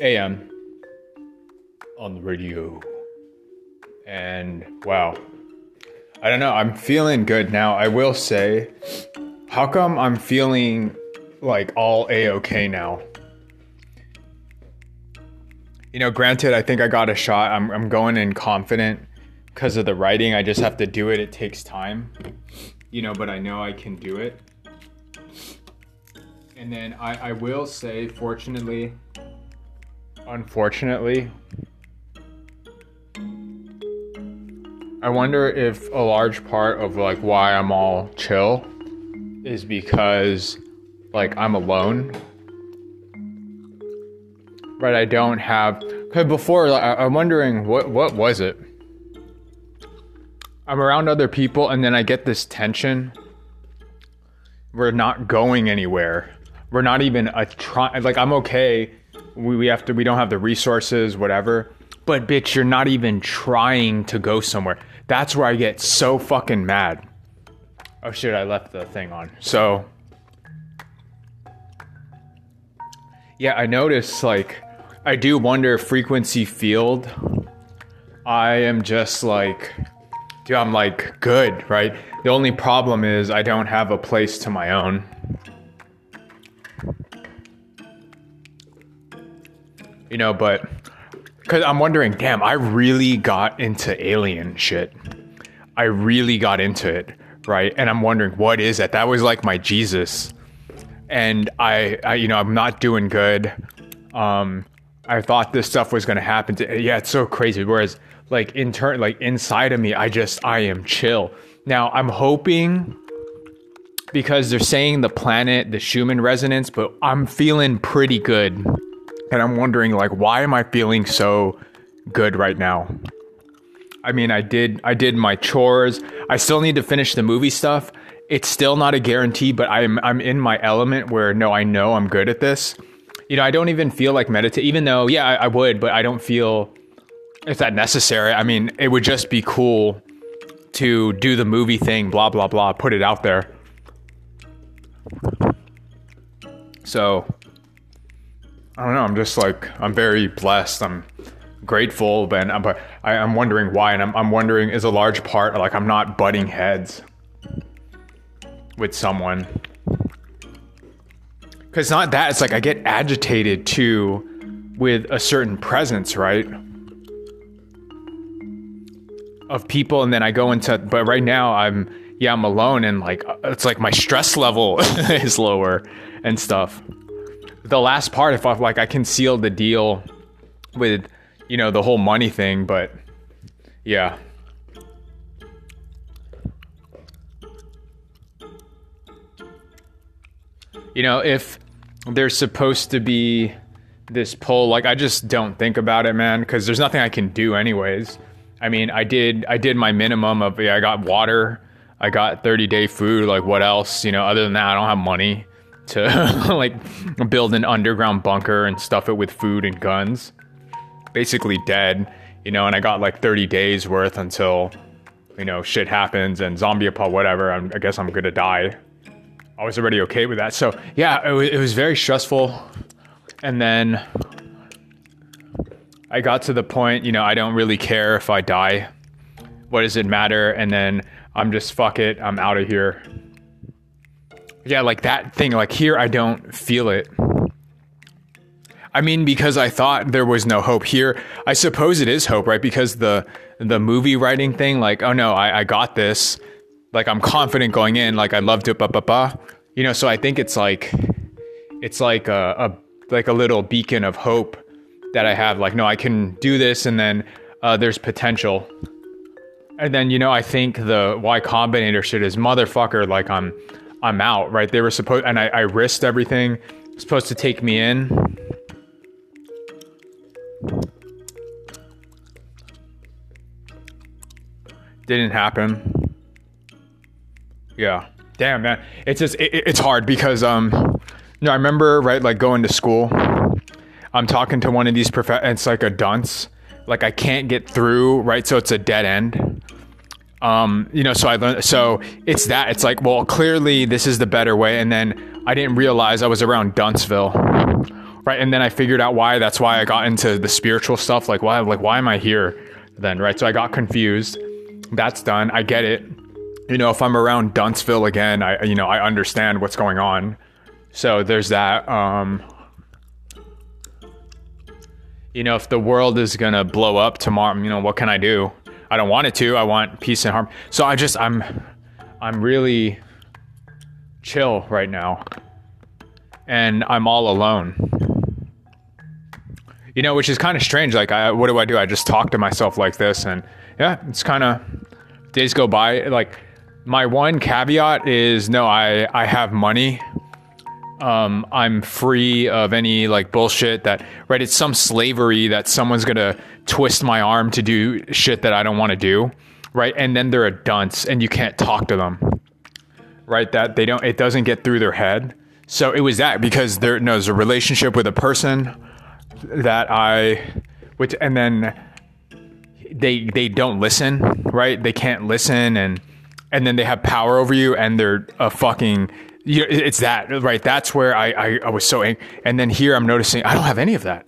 AM on the radio. And wow. I don't know. I'm feeling good now. I will say, how come I'm feeling like all a okay now? You know, granted, I think I got a shot. I'm, I'm going in confident because of the writing. I just have to do it. It takes time, you know, but I know I can do it. And then I, I will say, fortunately, unfortunately, I wonder if a large part of like why I'm all chill is because like I'm alone right? I don't have. Cause before, I, am wondering what what was it. I'm around other people, and then I get this tension. We're not going anywhere. We're not even a try. Like I'm okay. We we have to. We don't have the resources, whatever. But bitch, you're not even trying to go somewhere. That's where I get so fucking mad. Oh shit! I left the thing on. So. Yeah, I noticed like I do wonder frequency field. I am just like, dude, I'm like good, right? The only problem is I don't have a place to my own. You know, but because I'm wondering, damn, I really got into alien shit. I really got into it, right? And I'm wondering, what is it? That was like my Jesus. And I, I you know, I'm not doing good. Um, I thought this stuff was to happen to yeah it's so crazy whereas like in turn like inside of me I just I am chill now I'm hoping because they're saying the planet the Schumann resonance but I'm feeling pretty good and I'm wondering like why am I feeling so good right now I mean I did I did my chores I still need to finish the movie stuff it's still not a guarantee but I'm I'm in my element where no I know I'm good at this you know, I don't even feel like meditate, even though, yeah, I, I would, but I don't feel if that necessary. I mean, it would just be cool to do the movie thing, blah, blah, blah, put it out there. So, I don't know. I'm just like, I'm very blessed. I'm grateful, but I'm, I, am wondering why. And I'm, I'm wondering, is a large part like I'm not butting heads with someone because not that it's like I get agitated too with a certain presence, right? Of people, and then I go into. But right now, I'm yeah, I'm alone, and like it's like my stress level is lower and stuff. The last part, if I like, I can seal the deal with you know the whole money thing, but yeah. you know, if there's supposed to be this pull, like I just don't think about it, man, because there's nothing I can do anyways. I mean, I did I did my minimum of yeah, I got water, I got 30 day food, like what else? You know, other than that, I don't have money to like build an underground bunker and stuff it with food and guns. Basically dead, you know, and I got like 30 days worth until you know shit happens and zombie apocalypse whatever. I'm, I guess I'm gonna die I was already okay with that. So yeah, it was, it was very stressful. And then I got to the point, you know, I don't really care if I die. What does it matter? And then I'm just fuck it. I'm out of here. Yeah, like that thing. Like here, I don't feel it. I mean, because I thought there was no hope here. I suppose it is hope, right? Because the the movie writing thing, like, oh no, I, I got this like I'm confident going in, like I love to ba ba ba. You know, so I think it's like it's like a, a like a little beacon of hope that I have. Like, no, I can do this, and then uh, there's potential. And then you know, I think the Y Combinator shit is motherfucker. Like I'm I'm out, right? They were supposed, and I, I risked everything. Supposed to take me in. Didn't happen. Yeah. Damn, man. It's just it, it's hard because um, you know, I remember right like going to school. I'm talking to one of these prof. It's like a dunce like I can't get through, right? So it's a dead end. Um, you know, so I learned so it's that it's like, well, clearly this is the better way. And then I didn't realize I was around Duntsville. Right. And then I figured out why that's why I got into the spiritual stuff. Like why like why am I here then? Right. So I got confused. That's done. I get it. You know, if I'm around Duntsville again, I you know, I understand what's going on. So there's that. Um you know, if the world is gonna blow up tomorrow, you know, what can I do? I don't want it to. I want peace and harm. So I just I'm I'm really chill right now. And I'm all alone. You know, which is kind of strange. Like I what do I do? I just talk to myself like this and yeah, it's kind of days go by like my one caveat is no, I I have money um, I'm free of any like bullshit that right. It's some slavery that someone's gonna twist my arm to do shit that I don't want to do, right? And then they're a dunce, and you can't talk to them, right? That they don't. It doesn't get through their head. So it was that because there no, there's a relationship with a person that I, which and then they they don't listen, right? They can't listen and and then they have power over you and they're a fucking you it's that right. That's where I, I, I was so angry. And then here I'm noticing I don't have any of that.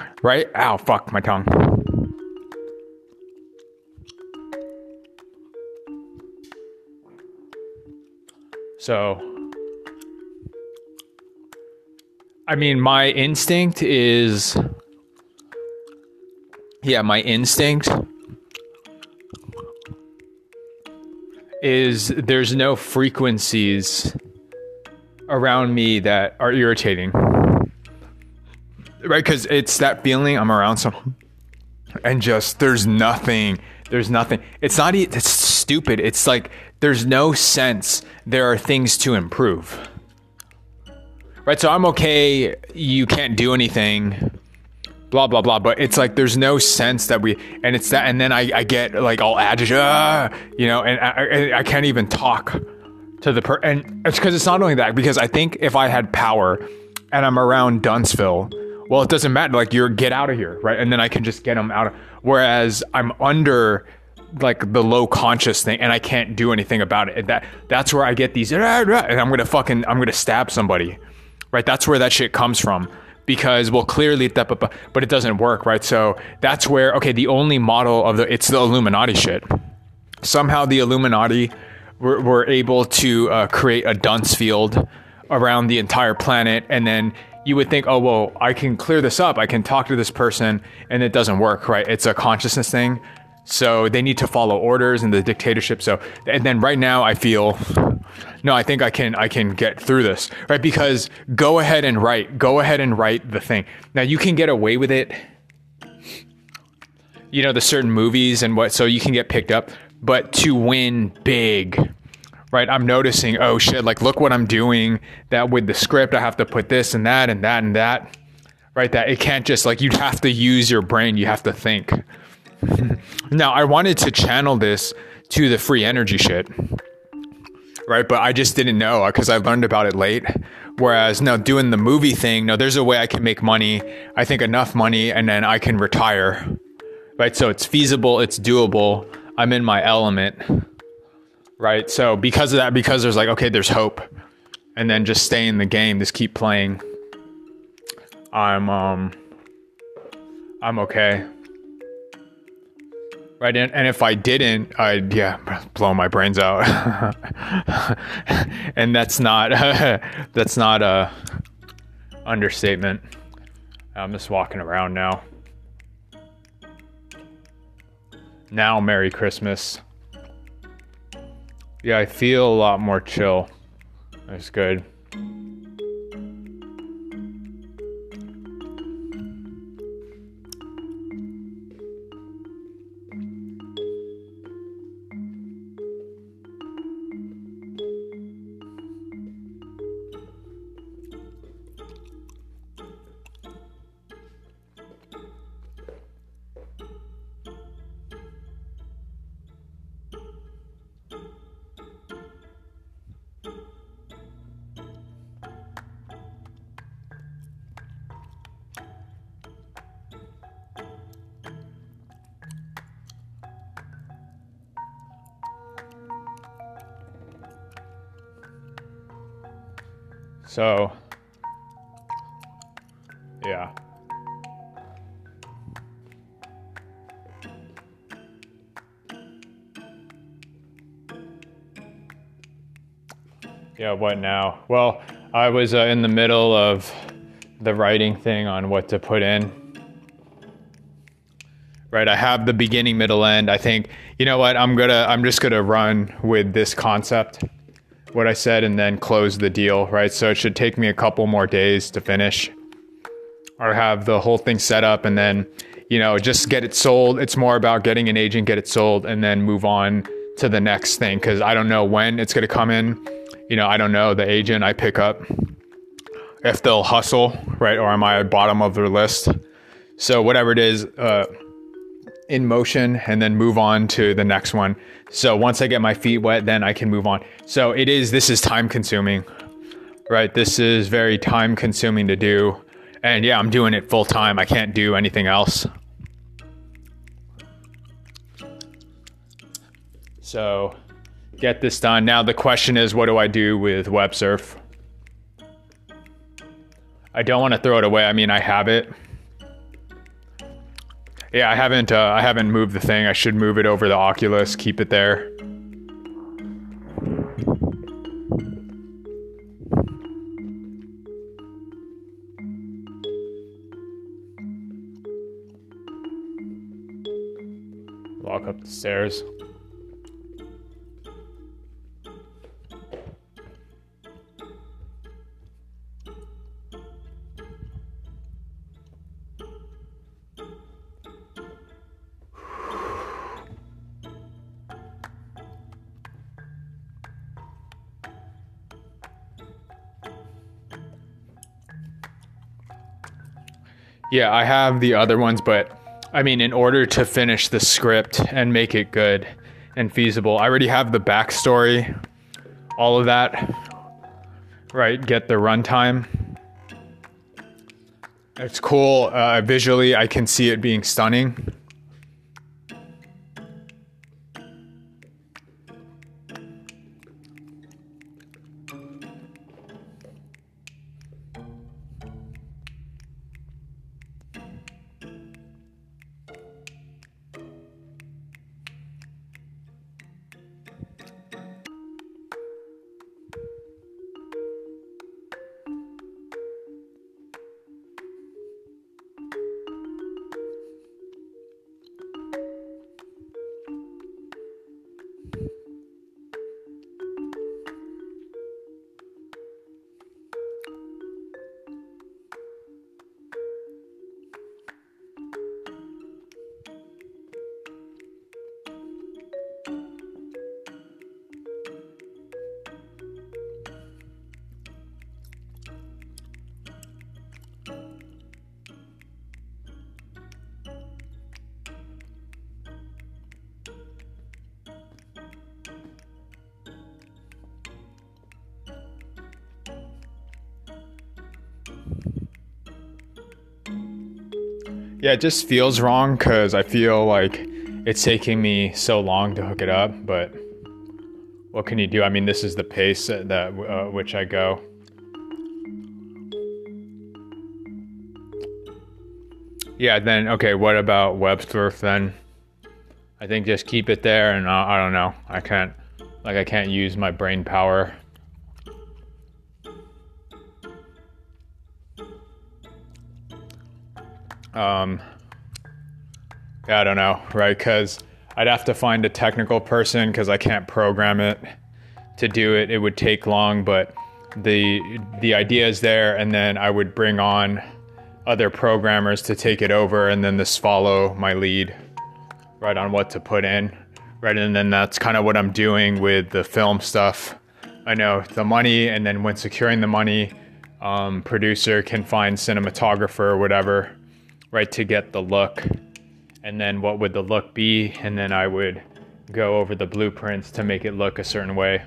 right? Ow, fuck my tongue. So, I mean, my instinct is, yeah, my instinct is there's no frequencies around me that are irritating. Right? Because it's that feeling I'm around someone and just there's nothing. There's nothing. It's not, it's stupid. It's like there's no sense there are things to improve. Right? So I'm okay. You can't do anything blah blah blah. But it's like there's no sense that we and it's that and then i, I get like all agitated you know and I, I can't even talk to the per and it's because it's not only that because i think if i had power and i'm around duntsville well it doesn't matter. Like you're get out of here right? And then i can just get them out of whereas i'm under like the low conscious thing and i can't do anything about it. And that that's where i get these and i'm gonna fucking i'm gonna stab somebody right? That's where that shit comes from because well clearly but it doesn't work right? So that's where okay the only model of the it's the illuminati shit. Somehow the illuminati were, were able to uh, create a dunce field around the entire planet and then you would think oh well i can clear this up i can talk to this person and it doesn't work right? It's a consciousness thing so they need to follow orders and the dictatorship. So and then right now I feel no, I think I can I can get through this. Right? Because go ahead and write. Go ahead and write the thing. Now you can get away with it. You know, the certain movies and what so you can get picked up, but to win big right i'm noticing oh shit like look what i'm doing that with the script i have to put this and that and that and that right that it can't just like you have to use your brain you have to think now, I wanted to channel this to the free energy shit, right? But I just didn't know because I learned about it late. Whereas, no, doing the movie thing, no, there's a way I can make money. I think enough money, and then I can retire, right? So it's feasible, it's doable. I'm in my element, right? So because of that, because there's like, okay, there's hope, and then just stay in the game, just keep playing. I'm um, I'm okay right and, and if i didn't i'd yeah blow my brains out. And that's not that's not a understatement. I'm just walking around now. Now merry christmas. Yeah i feel a lot more chill. That's good So, yeah. Yeah, what now? Well, I was uh, in the middle of the writing thing on what to put in. Right, I have the beginning, middle, end. I think you know what? I'm gonna, I'm just gonna run with this concept, what I said, and then close the deal. Right, so it should take me a couple more days to finish, or have the whole thing set up, and then you know just get it sold. It's more about getting an agent, get it sold, and then move on to the next thing because I don't know when it's gonna come in. You know, I don't know the agent I pick up if they'll hustle, right? Or am I at bottom of their list? So whatever it is, uh, in motion and then move on to the next one. So once I get my feet wet, then I can move on. So it is, this is time consuming, right? This is very time consuming to do. And yeah, I'm doing it full time. I can't do anything else. So get this done. Now the question is, what do I do with WebSurf? I don't want to throw it away. I mean, I have it. Yeah, I haven't. Uh, I haven't moved the thing. I should move it over the Oculus. Keep it there. Walk up the stairs. Yeah, I have the other ones, but I mean, in order to finish the script and make it good and feasible, I already have the backstory, all of that, right? Get the runtime. It's cool. Uh, visually, I can see it being stunning. Yeah, it just feels wrong because I feel like it's taking me so long to hook it up. But what can you do? I mean, this is the pace that uh, which I go. Yeah, then okay. What about WebSurf then? I think just keep it there, and I, I don't know. I can't, like, I can't use my brain power. Um, I don't know, right? Because I'd have to find a technical person because I can't program it to do it. It would take long, but the the idea is there, and then I would bring on other programmers to take it over, and then this follow my lead, right on what to put in, right, and then that's kind of what I'm doing with the film stuff. I know the money, and then when securing the money, um, producer can find cinematographer or whatever right to get the look and then what would the look be and then I would go over the blueprints to make it look a certain way.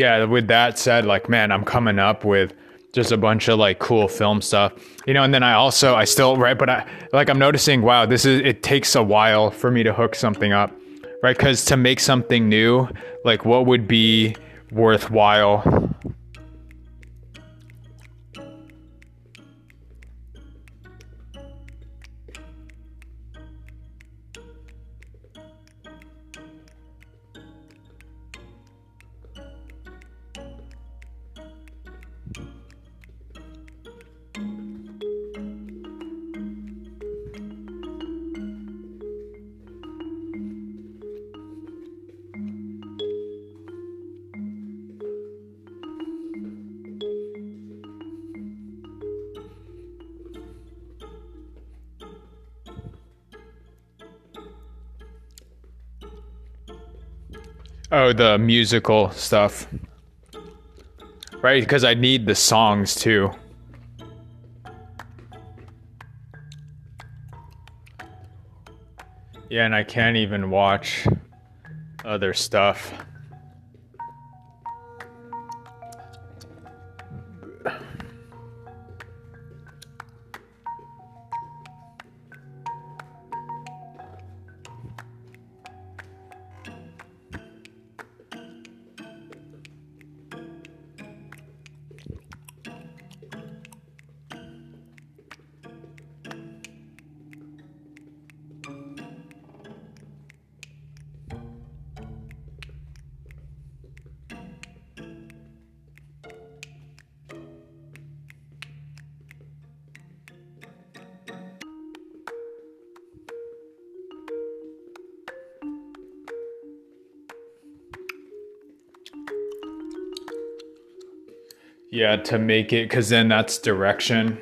Yeah, with that said, like, man, I'm coming up with just a bunch of like cool film stuff, you know. And then I also, I still, right, but I like, I'm noticing, wow, this is, it takes a while for me to hook something up, right? Because to make something new, like, what would be worthwhile? The musical stuff. Right? Because I need the songs too. Yeah, and I can't even watch other stuff. Yeah, to make it, because then that's direction.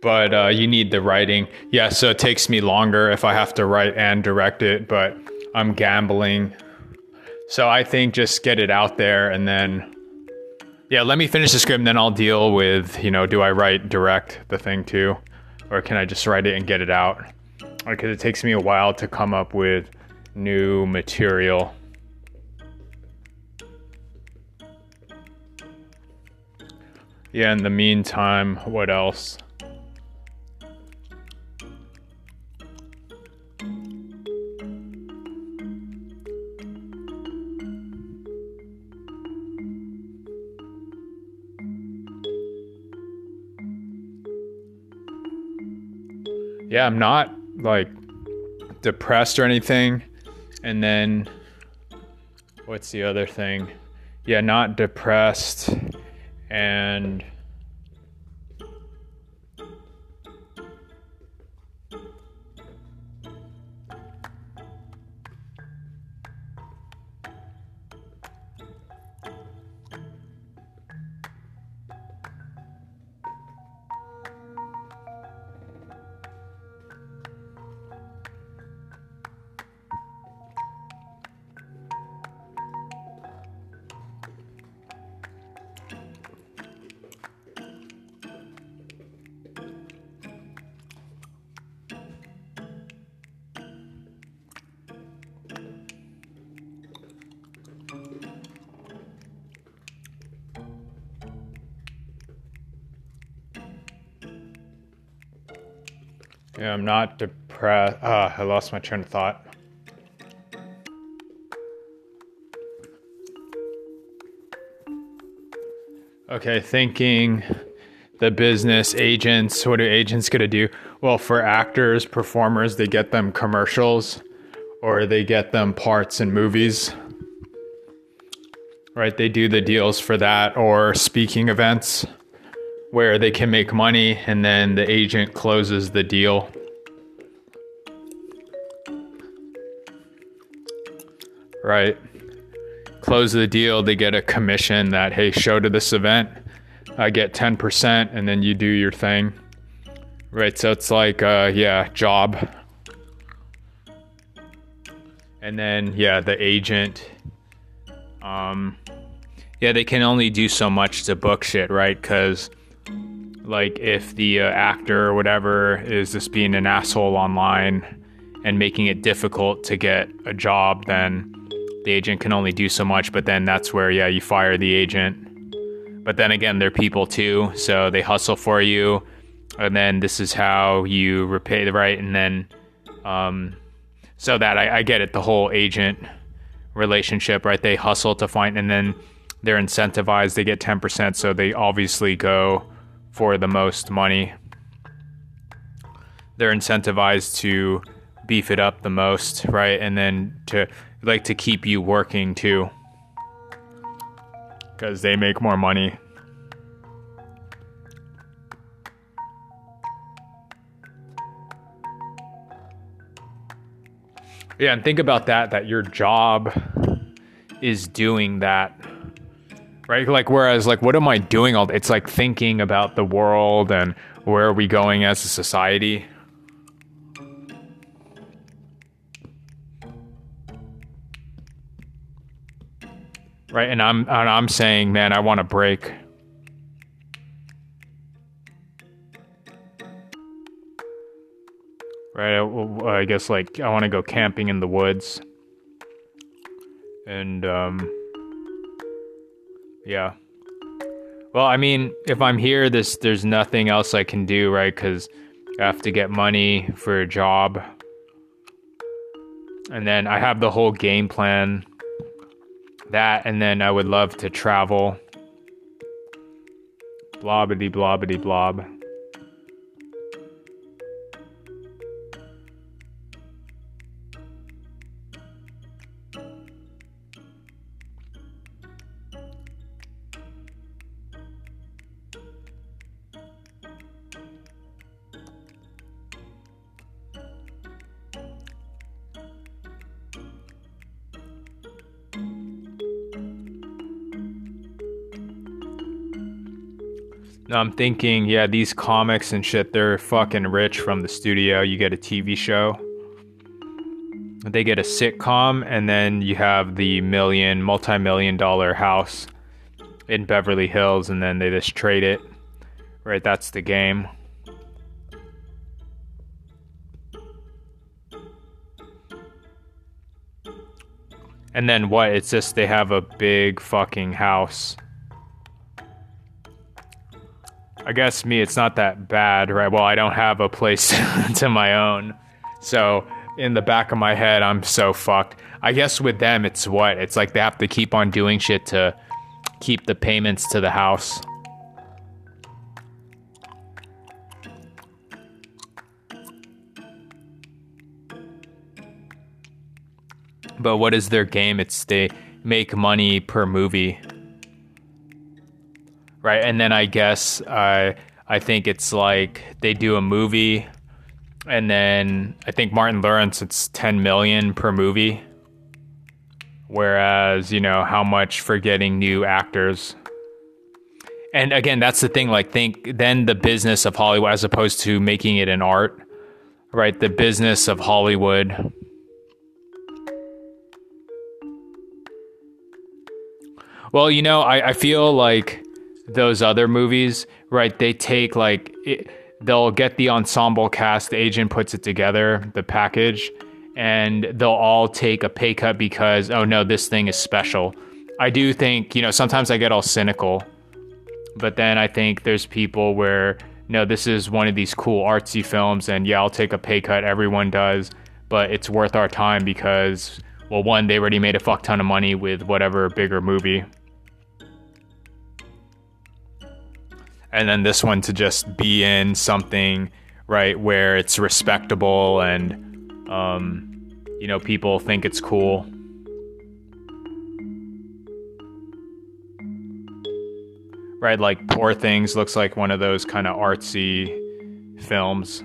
But uh, you need the writing. Yeah, so it takes me longer if I have to write and direct it, but I'm gambling. So I think just get it out there and then, yeah, let me finish the script and then I'll deal with, you know, do I write direct the thing too? Or can I just write it and get it out? Because it takes me a while to come up with new material. Yeah, in the meantime, what else? Yeah, I'm not like depressed or anything. And then what's the other thing? Yeah, not depressed and depressed. Ah, I lost my train of thought. Okay, thinking the business agents. What are agents going to do? Well, for actors, performers, they get them commercials or they get them parts in movies. Right? They do the deals for that or speaking events where they can make money and then the agent closes the deal. Right. Close the deal, they get a commission that, hey, show to this event, I get 10%, and then you do your thing. Right. So it's like, uh, yeah, job. And then, yeah, the agent. Um, yeah, they can only do so much to book shit, right? Because like if the uh, actor or whatever is just being an asshole online and making it difficult to get a job, then the agent can only do so much. But then that's where, yeah, you fire the agent. But then again, they're people too, so they hustle for you, and then this is how you repay the right, and then, um, so that I, I get it, the whole agent relationship, right? They hustle to find, and then they're incentivized. They get ten percent, so they obviously go for the most money. They're incentivized to beef it up the most, right? And then to like to keep you working too. Cuz they make more money. Yeah, and think about that that your job is doing that. Right? Like whereas like what am I doing all it's like thinking about the world and where are we going as a society, right? And I'm and I'm saying, man, I want to break. Right, I, I guess like I want to go camping in the woods, and um, yeah. Well, I mean, if I'm here, this there's nothing else I can do, right? Because I have to get money for a job, and then I have the whole game plan that, and then I would love to travel. Blobbity blobbity blob. I'm thinking, yeah, these comics and shit, they're fucking rich from the studio. You get a TV show, they get a sitcom, and then you have the million, multi million dollar house in Beverly Hills, and then they just trade it. Right? That's the game. And then what? It's just they have a big fucking house I guess me, it's not that bad, right? Well, I don't have a place to my own. So in the back of my head, I'm so fucked. I guess with them, it's what? It's like they have to keep on doing shit to keep the payments to the house. But what is their game? It's they make money per movie right? And then I guess uh, I think it's like they do a movie, and then I think Martin Lawrence it's ten million per movie, whereas you know how much for getting new actors. And again, that's the thing. Like, think then the business of Hollywood, as opposed to making it an art, right? The business of Hollywood. Well, you know, I, I feel like those other movies, right? They take like it, they'll get the ensemble cast, the agent puts it together, the package, and they'll all take a pay cut because oh no, this thing is special. I do think, you know, sometimes I get all cynical, but then I think there's people where no, this is one of these cool artsy films and yeah, I'll take a pay cut, everyone does, but it's worth our time because well, one, they already made a fuck ton of money with whatever bigger movie. And then this one to just be in something right where it's respectable and um, you know people think it's cool. Right like poor things looks like one of those kind of artsy films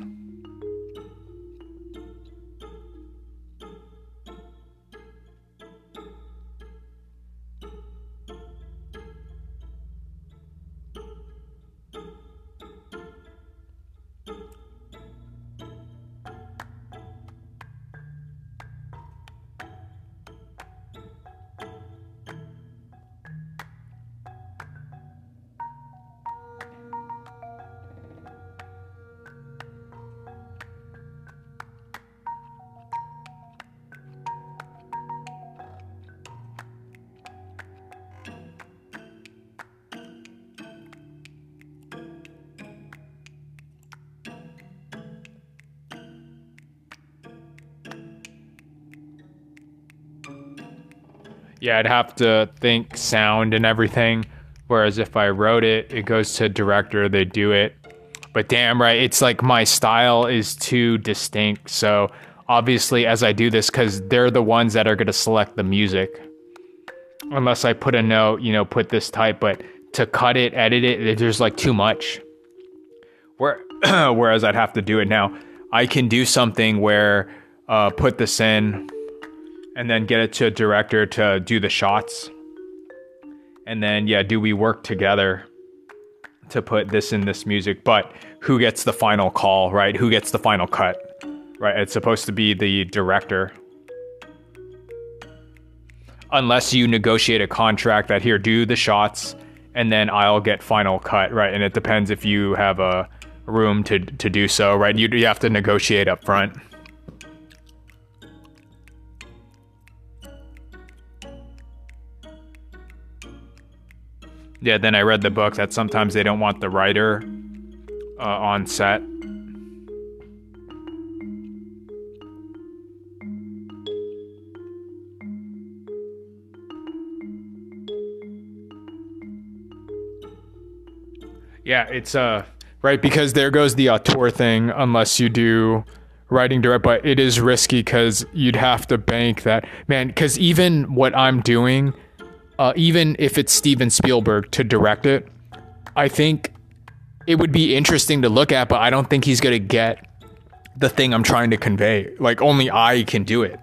Yeah, I'd have to think sound and everything. Whereas if I wrote it, it goes to director, they do it. But damn right, it's like my style is too distinct. So obviously, as I do this, because they're the ones that are going to select the music. Unless I put a note, you know, put this type, but to cut it, edit it, there's like too much. Where, whereas I'd have to do it now. I can do something where uh, put this in and then get it to a director to do the shots. And then, yeah, do we work together to put this in this music? But who gets the final call, right? Who gets the final cut, right? It's supposed to be the director. Unless you negotiate a contract that here, do the shots, and then I'll get final cut, right? And it depends if you have a room to, to do so, right? You, you have to negotiate up front. Yeah, then I read the book that sometimes they don't want the writer uh, on set. Yeah, it's uh right because there goes the auteur thing unless you do writing direct, but it is risky because you'd have to bank that man. Because even what I'm doing uh, even if it's Steven Spielberg to direct it, I think it would be interesting to look at, but I don't think he's going to get the thing I'm trying to convey. Like, only I can do it.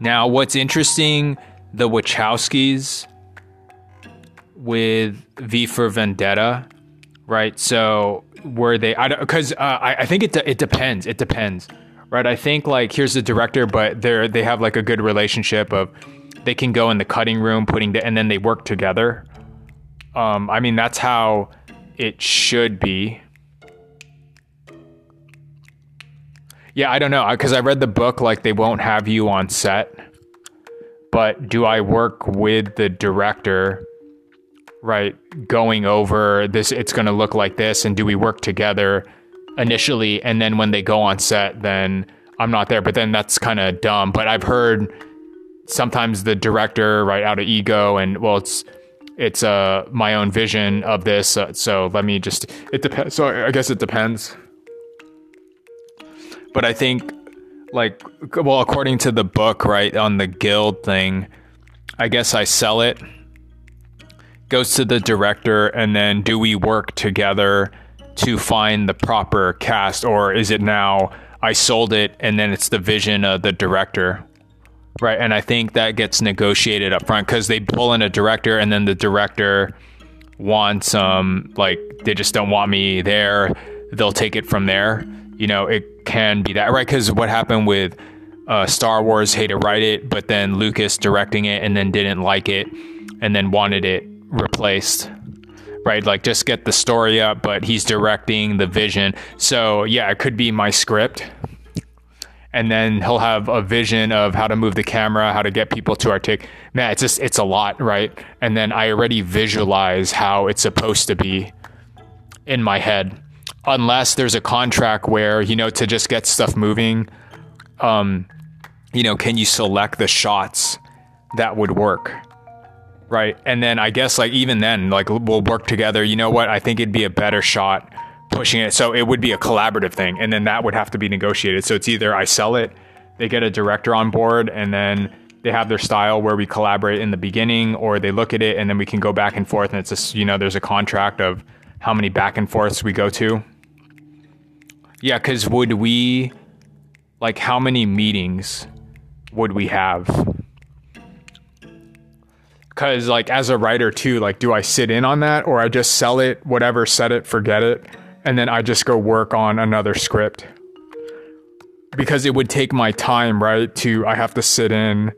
Now, what's interesting, the Wachowskis with V for Vendetta, right? So were they? I because uh, I, I think it de- it depends. It depends, right? I think like here's the director, but they're they have like a good relationship of they can go in the cutting room, putting the, and then they work together. Um, I mean that's how it should be. Yeah, I don't know because I read the book like they won't have you on set, but do I work with the director? Right going over this it's going to look like this and do we work together initially and then when they go on set then i'm not there. But then that's kind of dumb. But i've heard sometimes the director right out of ego and well it's it's uh my own vision of this uh, so let me just it depends so i guess it depends. But i think like well according to the book right on the guild thing i guess i sell it goes to the director, and then do we work together to find the proper cast, or is it now I sold it and then it's the vision of the director? Right. And I think that gets negotiated up front because they pull in a director and then the director wants, um, like, they just don't want me there. They'll take it from there. You know, it can be that, right? Because what happened with uh, Star Wars, to write it, but then Lucas directing it and then didn't like it and then wanted it replaced right? Like just get the story up but he's directing the vision. So yeah it could be my script. And then he'll have a vision of how to move the camera how to get people to artic man it's just it's a lot right? And then i already visualize how it's supposed to be in my head. Unless there's a contract where you know to just get stuff moving um you know can you select the shots that would work right? And then I guess like even then, like we'll work together. You know what? I think it'd be a better shot pushing it. So it would be a collaborative thing, and then that would have to be negotiated. So it's either I sell it, they get a director on board, and then they have their style where we collaborate in the beginning, or they look at it and then we can go back and forth. And it's just you know there's a contract of how many back and forths we go to. Yeah, because would we like how many meetings would we have? Cause like as a writer too, like do I sit in on that or I just sell it, whatever, set it, forget it, and then I just go work on another script? Because it would take my time, right? To I have to sit in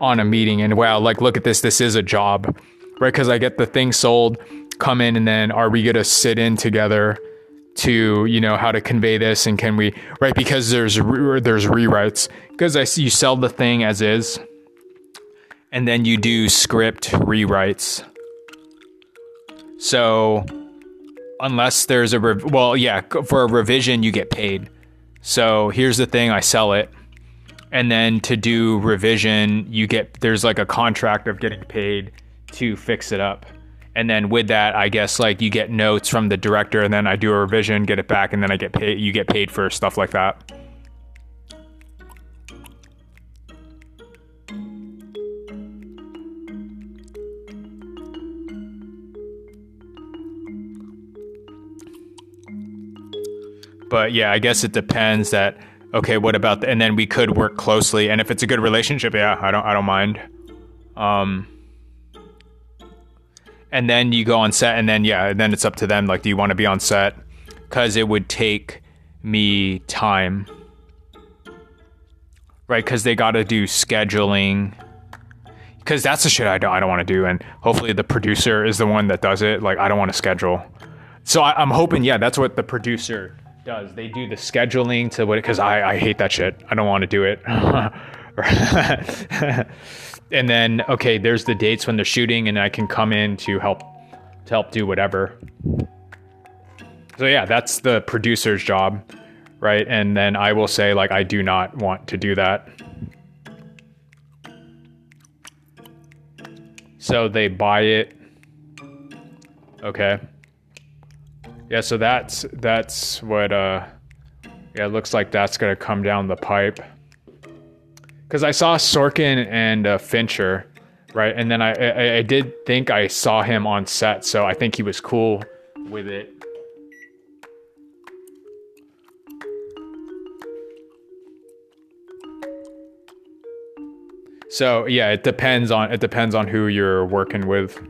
on a meeting and wow, like look at this, this is a job, right? Because I get the thing sold, come in, and then are we gonna sit in together to you know how to convey this and can we right? Because there's re- there's rewrites because I see you sell the thing as is and then you do script rewrites. So unless there's a rev- well, yeah, for a revision you get paid. So here's the thing: I sell it, and then to do revision, you get there's like a contract of getting paid to fix it up. And then with that, I guess like you get notes from the director, and then I do a revision, get it back, and then I get paid. You get paid for stuff like that. But yeah, I guess it depends that okay, what about the, and then we could work closely and if it's a good relationship, yeah, I don't I don't mind. Um and then you go on set and then yeah, and then it's up to them like do you want to be on set cuz it would take me time. Right, cuz they got to do scheduling because that's the shit I don't, I don't want to do. And hopefully the producer is the one that does it. Like I don't want to schedule. So I, am hoping, yeah, that's what the producer does. They do the scheduling to what because I, I hate that shit. I don't want to do it. and then okay, there's the dates when they're shooting, and I can come in to help to help do whatever. So yeah, that's the producer's job, right? And then I will say like I do not want to do that. So they buy it. Okay. Yeah, so that's that's what uh yeah, it looks like that's gonna come down the pipe. Cause I saw Sorkin and uh, Fincher, right? And then I, I I did think I saw him on set, so I think he was cool with it. So yeah, it depends on it depends on who you're working with.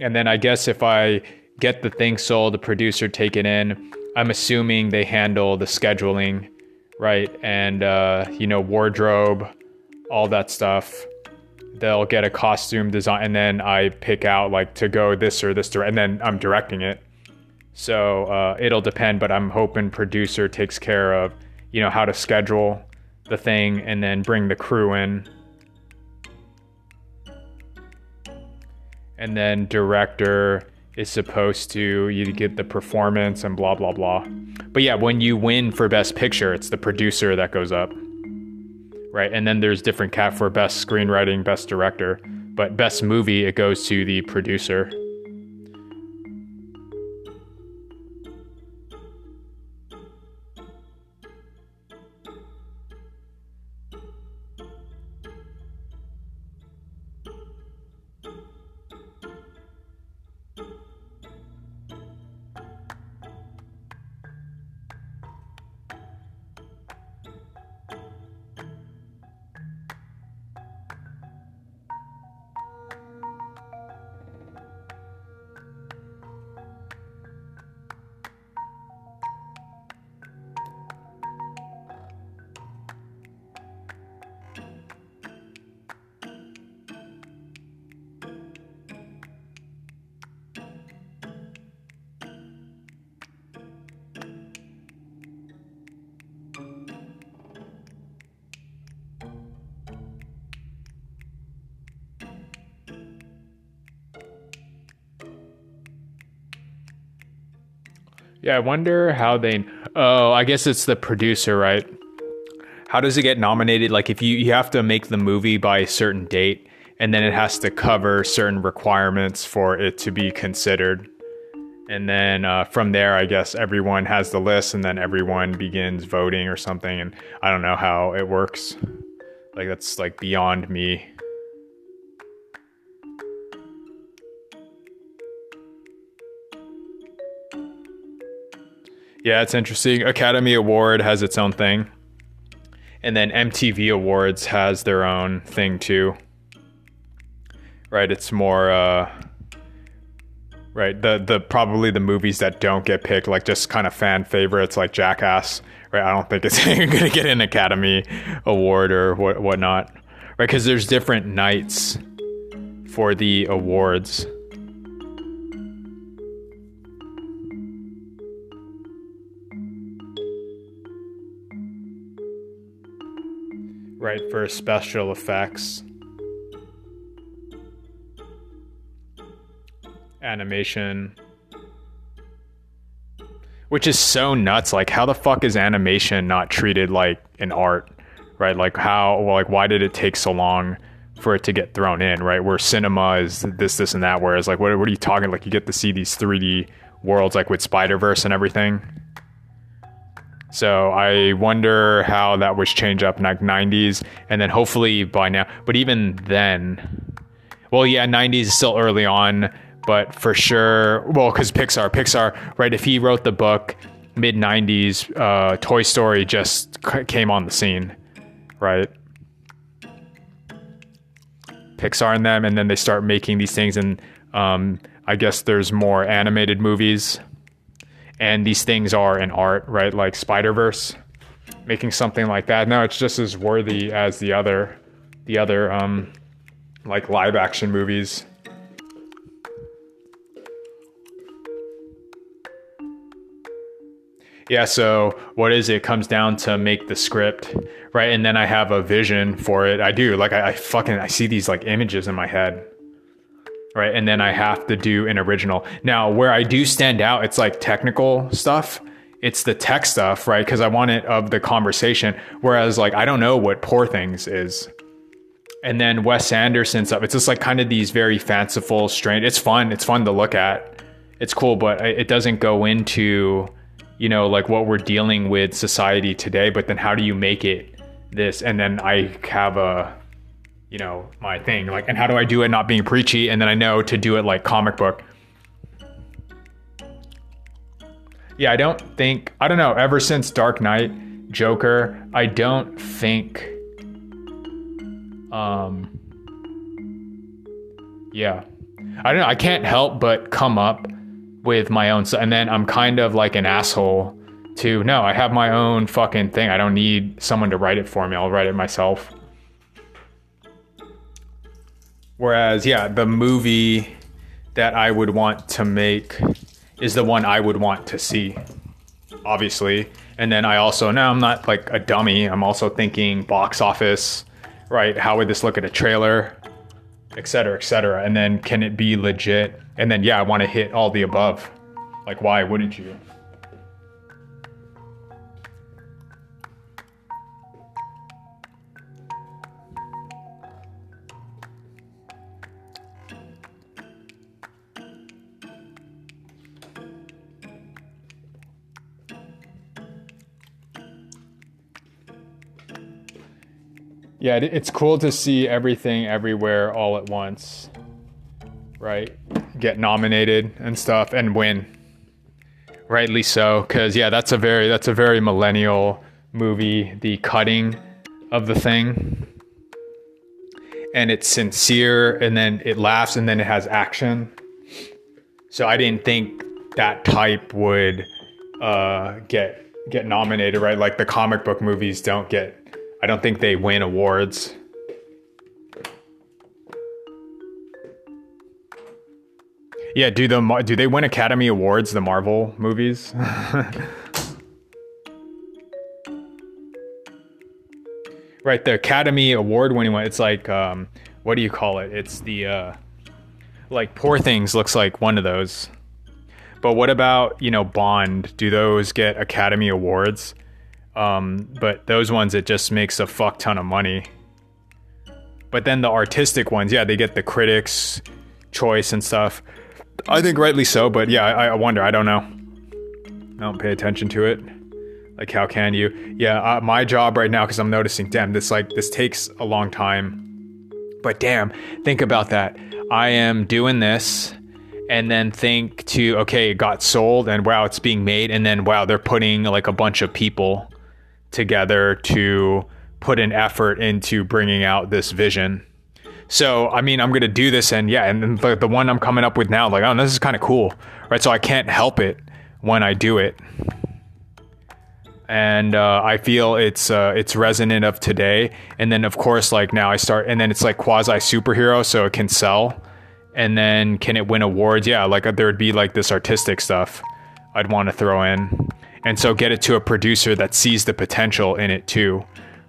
And then I guess if I get the thing sold, the producer take it in, I'm assuming they handle the scheduling, right? And, uh, you know, wardrobe, all that stuff. They'll get a costume design, and then I pick out like to go this or this, and then I'm directing it. So uh, it'll depend, but I'm hoping producer takes care of, you know, how to schedule the thing and then bring the crew in and then director is supposed to you get the performance and blah blah blah. But yeah, when you win for best picture, it's the producer that goes up. Right? And then there's different cat for best screenwriting, best director, but best movie it goes to the producer. Yeah, I wonder how they. Oh, I guess it's the producer, right? How does it get nominated? Like, if you you have to make the movie by a certain date, and then it has to cover certain requirements for it to be considered. And then uh, from there, I guess everyone has the list, and then everyone begins voting or something. And I don't know how it works. Like that's like beyond me. Yeah, it's interesting. Academy Award has its own thing. And then MTV Awards has their own thing too. Right, it's more uh right, the the probably the movies that don't get picked like just kind of fan favorites like Jackass, right? I don't think it's going to get an Academy Award or what whatnot. Right, cuz there's different nights for the awards. Right for special effects. Animation. Which is so nuts like how the fuck is animation not treated like an art right? Like how like why did it take so long for it to get thrown in right? Where cinema is this this and that whereas like what, what are you talking like you get to see these 3d worlds like with spider-verse and everything so i wonder how that was changed up in like 90s and then hopefully by now but even then well yeah 90s is still early on but for sure, well, because Pixar, Pixar, right? If he wrote the book mid '90s, uh, Toy Story just came on the scene, right? Pixar and them, and then they start making these things, and um, I guess there's more animated movies, and these things are an art, right? Like Spider Verse, making something like that. No, it's just as worthy as the other, the other, um, like live action movies. Yeah, so what is it? it? comes down to make the script, right? And then I have a vision for it. I do. Like I, I fucking I see these like images in my head. Right. And then I have to do an original. Now, where I do stand out, it's like technical stuff. It's the tech stuff, right? Because I want it of the conversation. Whereas like I don't know what Poor Things is. And then Wes Anderson stuff. It's just like kind of these very fanciful, strange. It's fun. It's fun to look at. It's cool, but it doesn't go into you know, like what we're dealing with society today, but then how do you make it this? And then I have a, you know, my thing, like, and how do I do it not being preachy? And then I know to do it like comic book. Yeah, I don't think, I don't know, ever since Dark Knight, Joker, I don't think, um, yeah, I don't know, I can't help but come up with my own and then I'm kind of like an asshole to no, I have my own fucking thing. I don't need someone to write it for me. I'll write it myself. Whereas, yeah, the movie that I would want to make is the one I would want to see, obviously. And then I also, now I'm not like a dummy. I'm also thinking box office, right? How would this look at a trailer? et cetera, et cetera. And then can it be legit? And then, yeah, I want to hit all the above. Like, why wouldn't you? Yeah, it's cool to see everything everywhere all at once, right? Get nominated and stuff and win. Rightly so, because yeah, that's a very that's a very millennial movie. The cutting of the thing, and it's sincere, and then it laughs, and then it has action. So I didn't think that type would uh, get get nominated, right? Like the comic book movies don't get I don't think they win awards. Yeah, do the do they win Academy Awards? The Marvel movies. right, the Academy Award winning one. It's like um, what do you call it? It's the uh, like Poor Things looks like one of those. But what about you know Bond? Do those get Academy Awards? Um, but those ones, it just makes a fuck ton of money. But then the artistic ones, yeah, they get the critics' choice and stuff. I think rightly so, but yeah, I, I wonder. I don't know. I don't pay attention to it. Like, how can you? Yeah, uh, my job right now, because I'm noticing, damn, this like this takes a long time. But damn, think about that. I am doing this and then think to okay it got sold and wow it's being made and then wow they're putting like a bunch of people together to put an effort into bringing out this vision. So, I mean, I'm going to do this. And yeah, and the, the one I'm coming up with now, like, oh, this is kind of cool. Right. So I can't help it when I do it. And uh, I feel it's uh, it's resonant of today. And then of course, like now I start, and then it's like quasi superhero, so it can sell. And then can it win awards? Yeah, like there would be like this artistic stuff I'd want to throw in and so get it to a producer that sees the potential in it too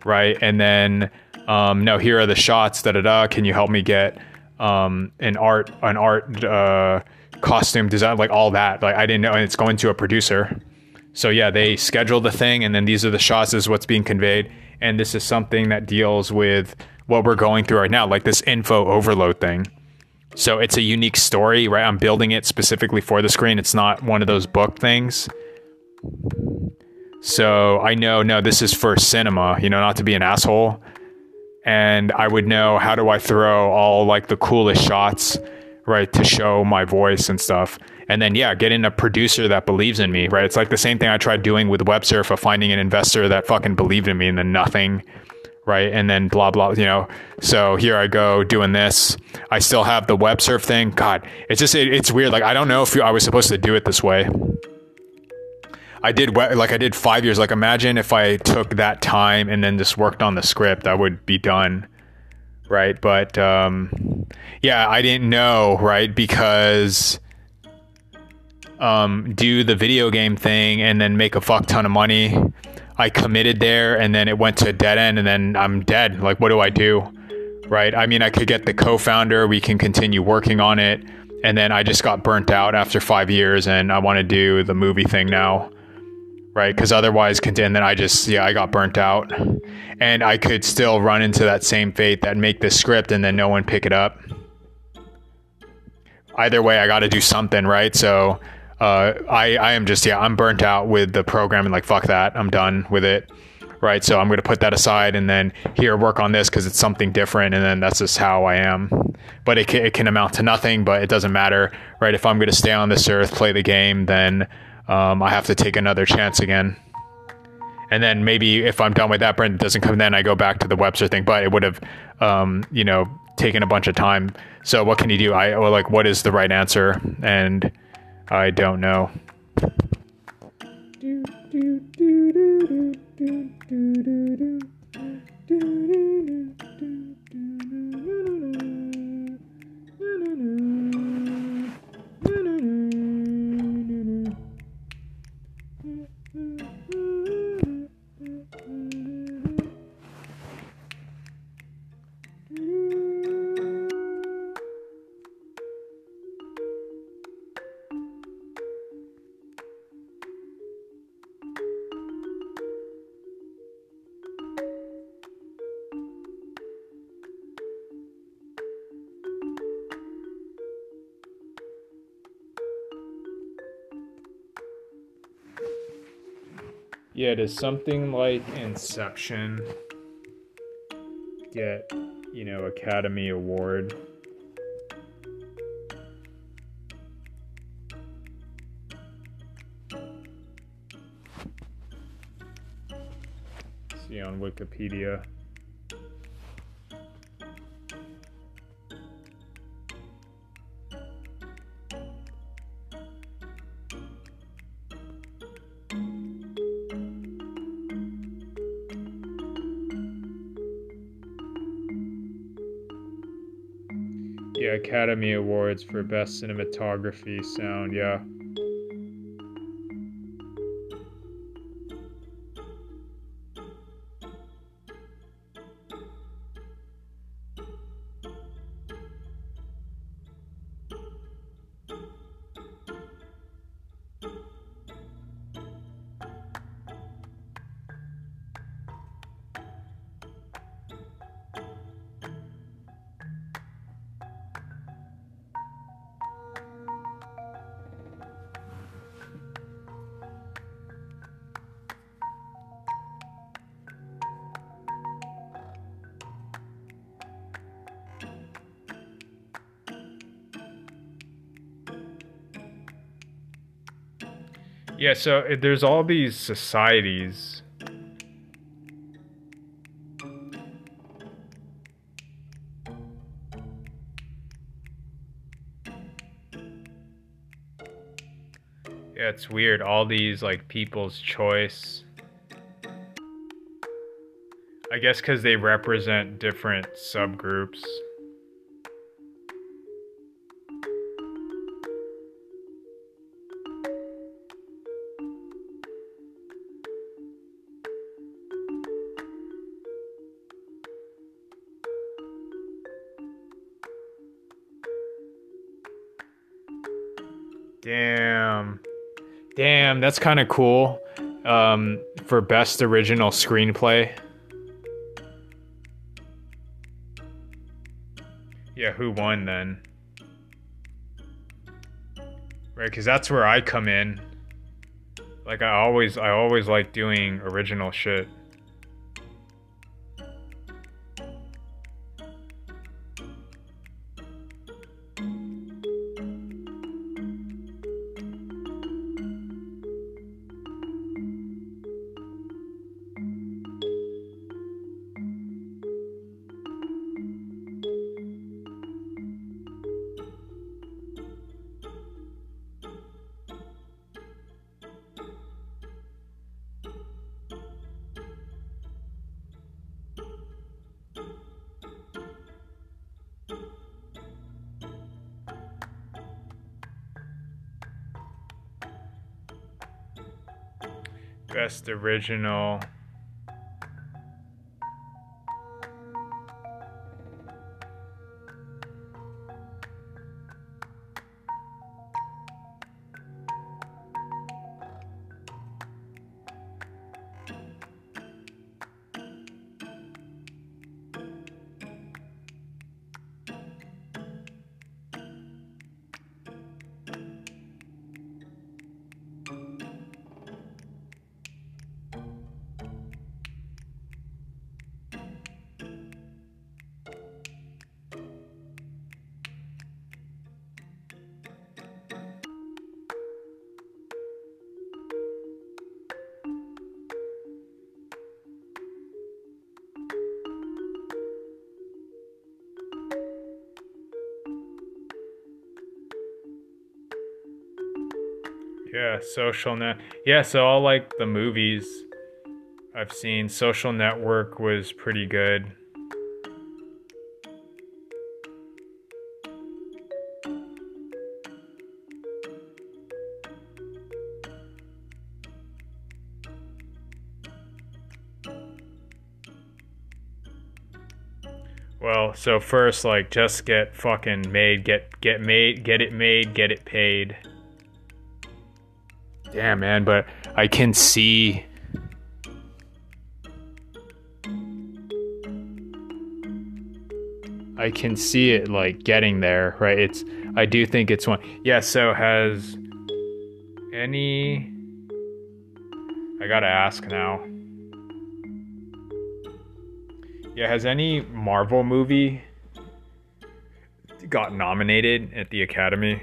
right and then um, no here are the shots da da da can you help me get um, an art an art uh, costume design, like all that. Like I didn't know, and it's going to a producer. So yeah, they schedule the thing, and then these are the shots. Is what's being conveyed, and this is something that deals with what we're going through right now, like this info overload thing. So it's a unique story, right? I'm building it specifically for the screen. It's not one of those book things. So I know, no, this is for cinema, you know, not to be an asshole. And I would know how do I throw all like the coolest shots, right, to show my voice and stuff. And then, yeah, getting a producer that believes in me, right? It's like the same thing I tried doing with WebSurf of finding an investor that fucking believed in me and then nothing, right? And then blah, blah, you know. So here I go doing this. I still have the WebSurf thing. God, it's just, it, it's weird. Like, I don't know if I was supposed to do it this way. I did like I did five years. Like imagine if I took that time and then just worked on the script, I would be done, right? But um, yeah, I didn't know, right? Because um, do the video game thing and then make a fuck ton of money. I committed there and then it went to a dead end and then I'm dead. Like, what do I do? Right? I mean, I could get the co founder, we can continue working on it. And then I just got burnt out after five years and I want to do the movie thing now right? Because otherwise, then I just yeah, I got burnt out, and I could still run into that same fate that make this script and then no one pick it up. Either way, I got to do something, right? So uh, I I am just yeah, I'm burnt out with the program and like fuck that, I'm done with it. Right, so I'm to put that aside and then here work on this because it's something different, and then that's just how I am. But it it can amount to nothing, but it doesn't matter, right? If I'm to stay on this earth, play the game, then um, I have to take another chance again. And then maybe if I'm done with that, Brent doesn't come, then I go back to the WebSurf thing. But it would have, um, you know, taken a bunch of time. So what can you do? I like, what is the right answer? And I don't know. Yeah, does something like Inception get, you know, Academy Award? See on Wikipedia. Academy Awards for Best Cinematography Sound, yeah. Yeah, so eh, there's all these societies. Yeah, it's weird. All these like people's choice. I guess because they represent different subgroups. That's kind of cool. Um, for best original screenplay. Yeah, who won then? Right, because that's where I come in. Like I always, I always like doing original shit. Original. Yeah, social net. Yeah, so all like the movies I've seen, Social Network was pretty good. Well, so first like just get fucking made, get get made, get it made, get it paid. Damn, man, but I can see. I can see it like getting there, right? It's. I do think it's one. Yeah. So has any? I gotta ask now. Yeah, has any Marvel movie got nominated at the Academy?